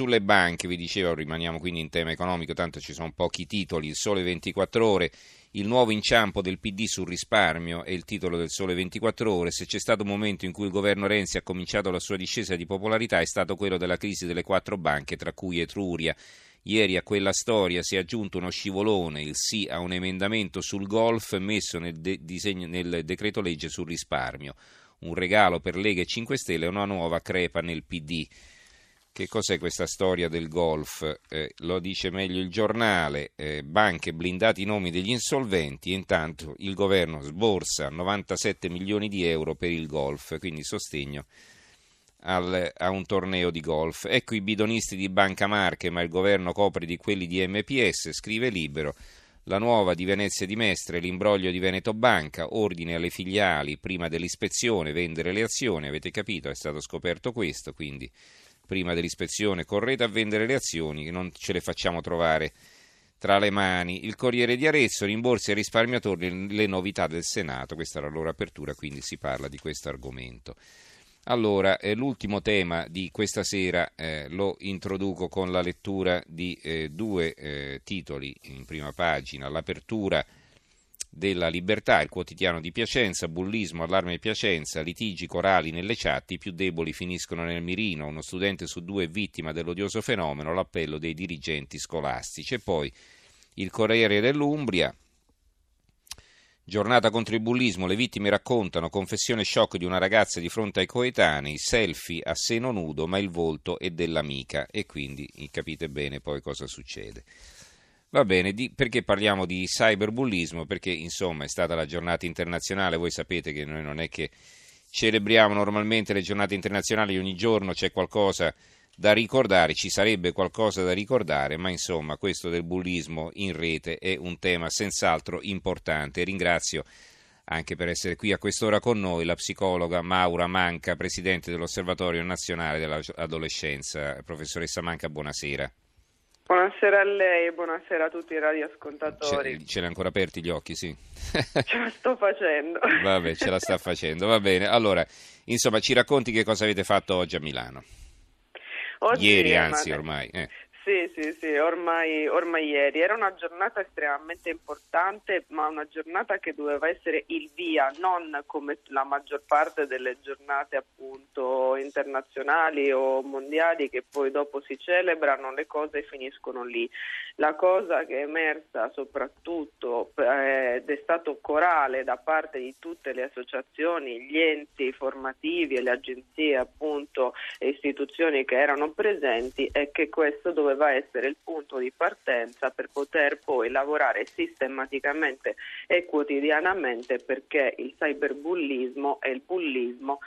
sulle banche, vi dicevo, rimaniamo quindi in tema economico, tanto ci sono pochi titoli, il sole 24 ore, il nuovo inciampo del PD sul risparmio è il titolo del sole 24 ore, se c'è stato un momento in cui il governo Renzi ha cominciato la sua discesa di popolarità è stato quello della crisi delle quattro banche, tra cui Etruria. Ieri a quella storia si è aggiunto uno scivolone, il sì a un emendamento sul golf messo nel, de- disegno, nel decreto legge sul risparmio. Un regalo per Lega e 5 Stelle e una nuova crepa nel PD. Che cos'è questa storia del golf? Eh, lo dice meglio il giornale, eh, banche blindati i nomi degli insolventi intanto il governo sborsa 97 milioni di euro per il golf, quindi sostegno al, a un torneo di golf. Ecco i bidonisti di Banca Marche, ma il governo copre di quelli di MPS, scrive Libero. La nuova di Venezia di Mestre, l'imbroglio di Veneto Banca, ordine alle filiali prima dell'ispezione, vendere le azioni, avete capito, è stato scoperto questo, quindi prima dell'ispezione correte a vendere le azioni, non ce le facciamo trovare tra le mani. Il Corriere di Arezzo rimborsi ai risparmiatori le novità del Senato, questa era la loro apertura, quindi si parla di questo argomento. Allora, eh, l'ultimo tema di questa sera eh, lo introduco con la lettura di eh, due eh, titoli in prima pagina. L'apertura della Libertà, il quotidiano di Piacenza, bullismo, allarme Piacenza, litigi corali nelle chat, i più deboli finiscono nel mirino, uno studente su due è vittima dell'odioso fenomeno, l'appello dei dirigenti scolastici. E poi il Corriere dell'Umbria, Giornata contro il bullismo, le vittime raccontano confessione shock di una ragazza di fronte ai coetanei, selfie a seno nudo, ma il volto è dell'amica e quindi capite bene poi cosa succede. Va bene, di, perché parliamo di cyberbullismo? Perché insomma è stata la giornata internazionale, voi sapete che noi non è che celebriamo normalmente le giornate internazionali, ogni giorno c'è qualcosa da ricordare, ci sarebbe qualcosa da ricordare, ma insomma questo del bullismo in rete è un tema senz'altro importante. Ringrazio anche per essere qui a quest'ora con noi la psicologa Maura Manca, presidente dell'Osservatorio Nazionale dell'Adolescenza. Professoressa Manca, buonasera. Buonasera a lei e buonasera a tutti i radioascoltatori. Ce, ce l'ha ancora aperti gli occhi, sì. ce la sto facendo. Vabbè, ce la sta facendo, va bene. Allora, insomma, ci racconti che cosa avete fatto oggi a Milano. Oggi, Ieri, anzi, ormai. Eh. Sì, sì, sì, ormai, ormai, ieri. Era una giornata estremamente importante, ma una giornata che doveva essere il via, non come la maggior parte delle giornate appunto internazionali o mondiali che poi dopo si celebrano, le cose finiscono lì. La cosa che è emersa soprattutto eh, ed è stato corale da parte di tutte le associazioni, gli enti formativi e le agenzie appunto e istituzioni che erano presenti è che questo doveva doveva essere il punto di partenza per poter poi lavorare sistematicamente e quotidianamente perché il cyberbullismo e il bullismo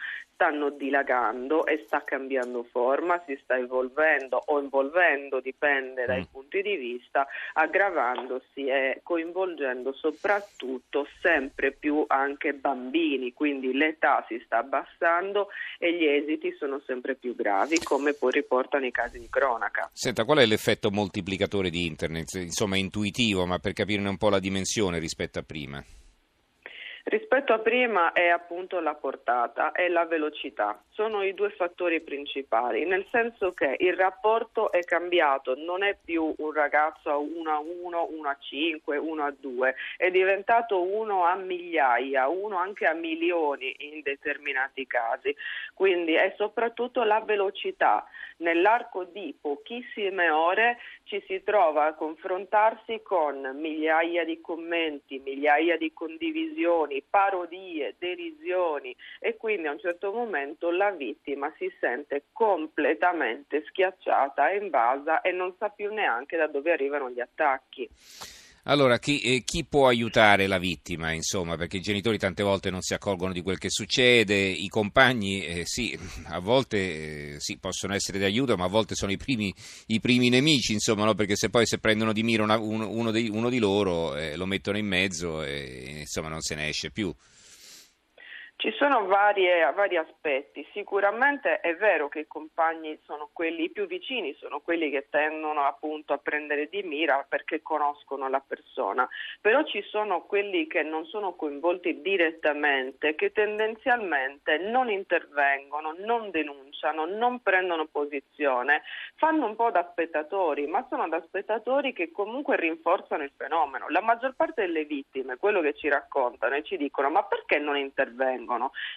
stanno dilagando e sta cambiando forma, si sta evolvendo o involvendo, dipende dai mm. punti di vista, aggravandosi e coinvolgendo soprattutto sempre più anche bambini, quindi l'età si sta abbassando e gli esiti sono sempre più gravi, come poi riportano i casi di cronaca. Senta, qual è l'effetto moltiplicatore di internet? Insomma, intuitivo, ma per capirne un po' la dimensione rispetto a prima. Rispetto a prima è appunto la portata e la velocità, sono i due fattori principali, nel senso che il rapporto è cambiato, non è più un ragazzo a 1 a 1, 1 a 5, 1 a 2, è diventato uno a migliaia, uno anche a milioni in determinati casi, quindi è soprattutto la velocità. Nell'arco di pochissime ore ci si trova a confrontarsi con migliaia di commenti, migliaia di condivisioni, parodie, derisioni e quindi a un certo momento la vittima si sente completamente schiacciata invasa e non sa più neanche da dove arrivano gli attacchi. Allora, chi, eh, chi, può aiutare la vittima, insomma, perché i genitori tante volte non si accorgono di quel che succede, i compagni, eh, sì, a volte eh, sì, possono essere di aiuto, ma a volte sono i primi, i primi nemici, insomma, no? perché se poi se prendono di mira una, uno, uno, di, uno, di, loro eh, lo mettono in mezzo e insomma non se ne esce più. Ci sono varie, vari aspetti, sicuramente è vero che i compagni sono quelli più vicini, sono quelli che tendono appunto a prendere di mira perché conoscono la persona, però ci sono quelli che non sono coinvolti direttamente, che tendenzialmente non intervengono, non denunciano non prendono posizione, fanno un po' da spettatori, ma sono da spettatori che comunque rinforzano il fenomeno. La maggior parte delle vittime, quello che ci raccontano e ci dicono ma perché non intervengono?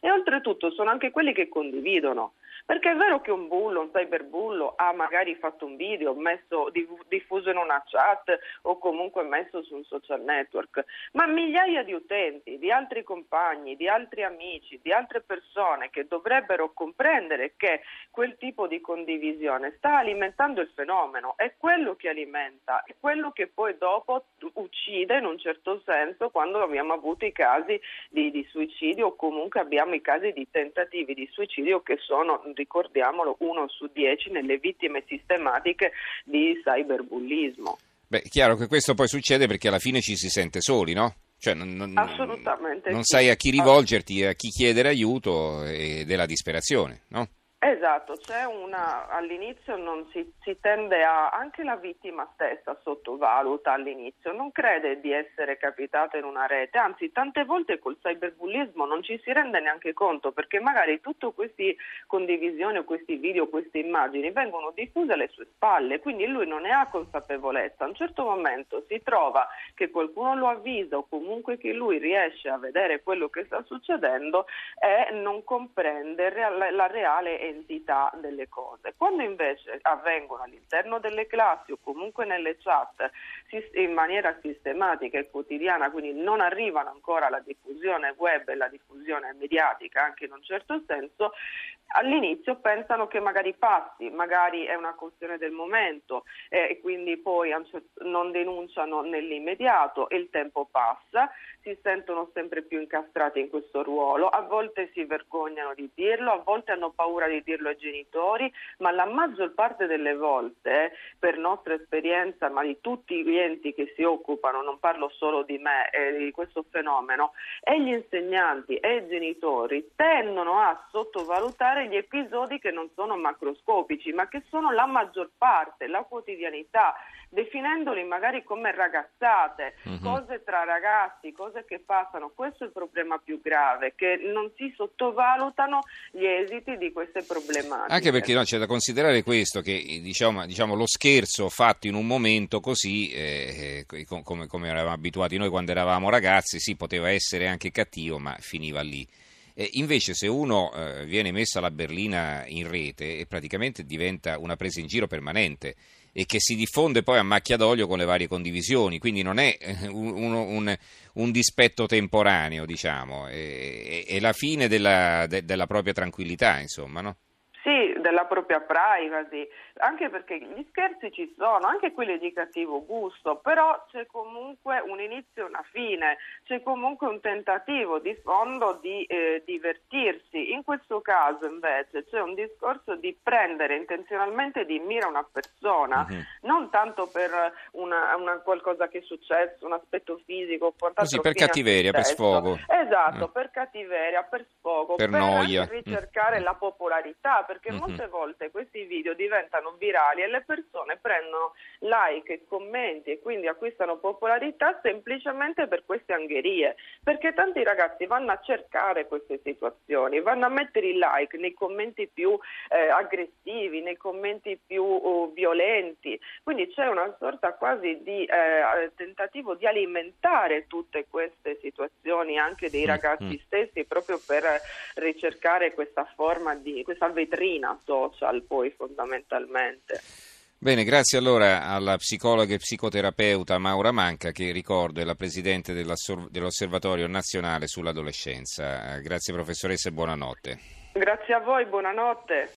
E oltretutto sono anche quelli che condividono. Perché è vero che un bullo, un cyberbullo ha magari fatto un video, messo, diffuso in una chat o comunque messo su un social network, ma migliaia di utenti, di altri compagni, di altri amici, di altre persone che dovrebbero comprendere che quel tipo di condivisione sta alimentando il fenomeno, è quello che alimenta, è quello che poi dopo uccide in un certo senso quando abbiamo avuto i casi di, di suicidio o comunque abbiamo i casi di tentativi di suicidio che sono ricordiamolo, uno su dieci nelle vittime sistematiche di cyberbullismo. Beh, è chiaro che questo poi succede perché alla fine ci si sente soli, no? Cioè, non, non, Assolutamente. Non sì. sai a chi rivolgerti, a chi chiedere aiuto ed è la disperazione, no? Esatto, c'è una, all'inizio si, si, tende a, anche la vittima stessa sottovaluta all'inizio, non crede di essere capitata in una rete, anzi tante volte col cyberbullismo non ci si rende neanche conto perché magari tutte queste condivisioni questi video, queste immagini vengono diffuse alle sue spalle, quindi lui non ne ha consapevolezza, a un certo momento si trova che qualcuno lo avvisa o comunque che lui riesce a vedere quello che sta succedendo e non comprende la reale entità l'entità delle cose. Quando invece avvengono all'interno delle classi o comunque nelle chat in maniera sistematica e quotidiana, quindi non arrivano ancora alla diffusione web e alla diffusione mediatica anche in un certo senso, all'inizio pensano che magari passi, magari è una questione del momento eh, e quindi poi non denunciano nell'immediato e il tempo passa, si sentono sempre più incastrati in questo ruolo, a volte si vergognano di dirlo, a volte hanno paura di dirlo ai genitori, ma la maggior parte delle volte, per nostra esperienza, ma di tutti i clienti che si occupano, non parlo solo di me e di questo fenomeno, e gli insegnanti e i genitori tendono a sottovalutare gli episodi che non sono macroscopici, ma che sono la maggior parte, la quotidianità, definendoli magari come ragazzate, uh-huh. cose tra ragazzi, cose che passano. Questo è il problema più grave, che non si sottovalutano gli esiti di queste problematiche. Anche perché no, c'è da considerare questo, che diciamo, diciamo, lo scherzo fatto in un momento così, eh, eh come, come eravamo abituati noi quando eravamo ragazzi, sì, poteva essere anche cattivo, ma finiva lì. Invece se uno eh, viene messo alla berlina in rete praticamente diventa una presa in giro permanente e che si diffonde poi a macchia d'olio con le varie condivisioni, quindi non è eh, un, un, un dispetto temporaneo, diciamo, è, è la fine della, de, della propria tranquillità, insomma, no? Della propria privacy, anche perché gli scherzi ci sono, anche quelli di cattivo gusto, però c'è comunque un inizio e una fine, c'è comunque un tentativo di fondo di eh, divertirsi. In questo caso invece c'è un discorso di prendere intenzionalmente di mira una persona, uh-huh. non tanto per una, una qualcosa che è successo, un aspetto fisico, Così, per cattiveria, per sfogo. Esatto, uh per cattiveria, per sfogo, per, per noia. ricercare uh la popolarità, perché uh-huh. Molte volte questi video diventano virali e le persone prendono like e commenti e quindi acquistano popolarità semplicemente per queste angherie, perché tanti ragazzi vanno a cercare queste situazioni, vanno a mettere il like nei commenti più eh, aggressivi, nei commenti più uh, violenti, quindi c'è una sorta quasi di eh, tentativo di alimentare tutte queste situazioni anche dei ragazzi mm. stessi proprio per ricercare questa forma di questa vetrina social poi fondamentalmente. Bene, grazie allora alla psicologa e psicoterapeuta Maura Manca che ricordo è la presidente dell'Osservatorio Nazionale sull'Adolescenza. Grazie professoressa e buonanotte. Grazie a voi, buonanotte.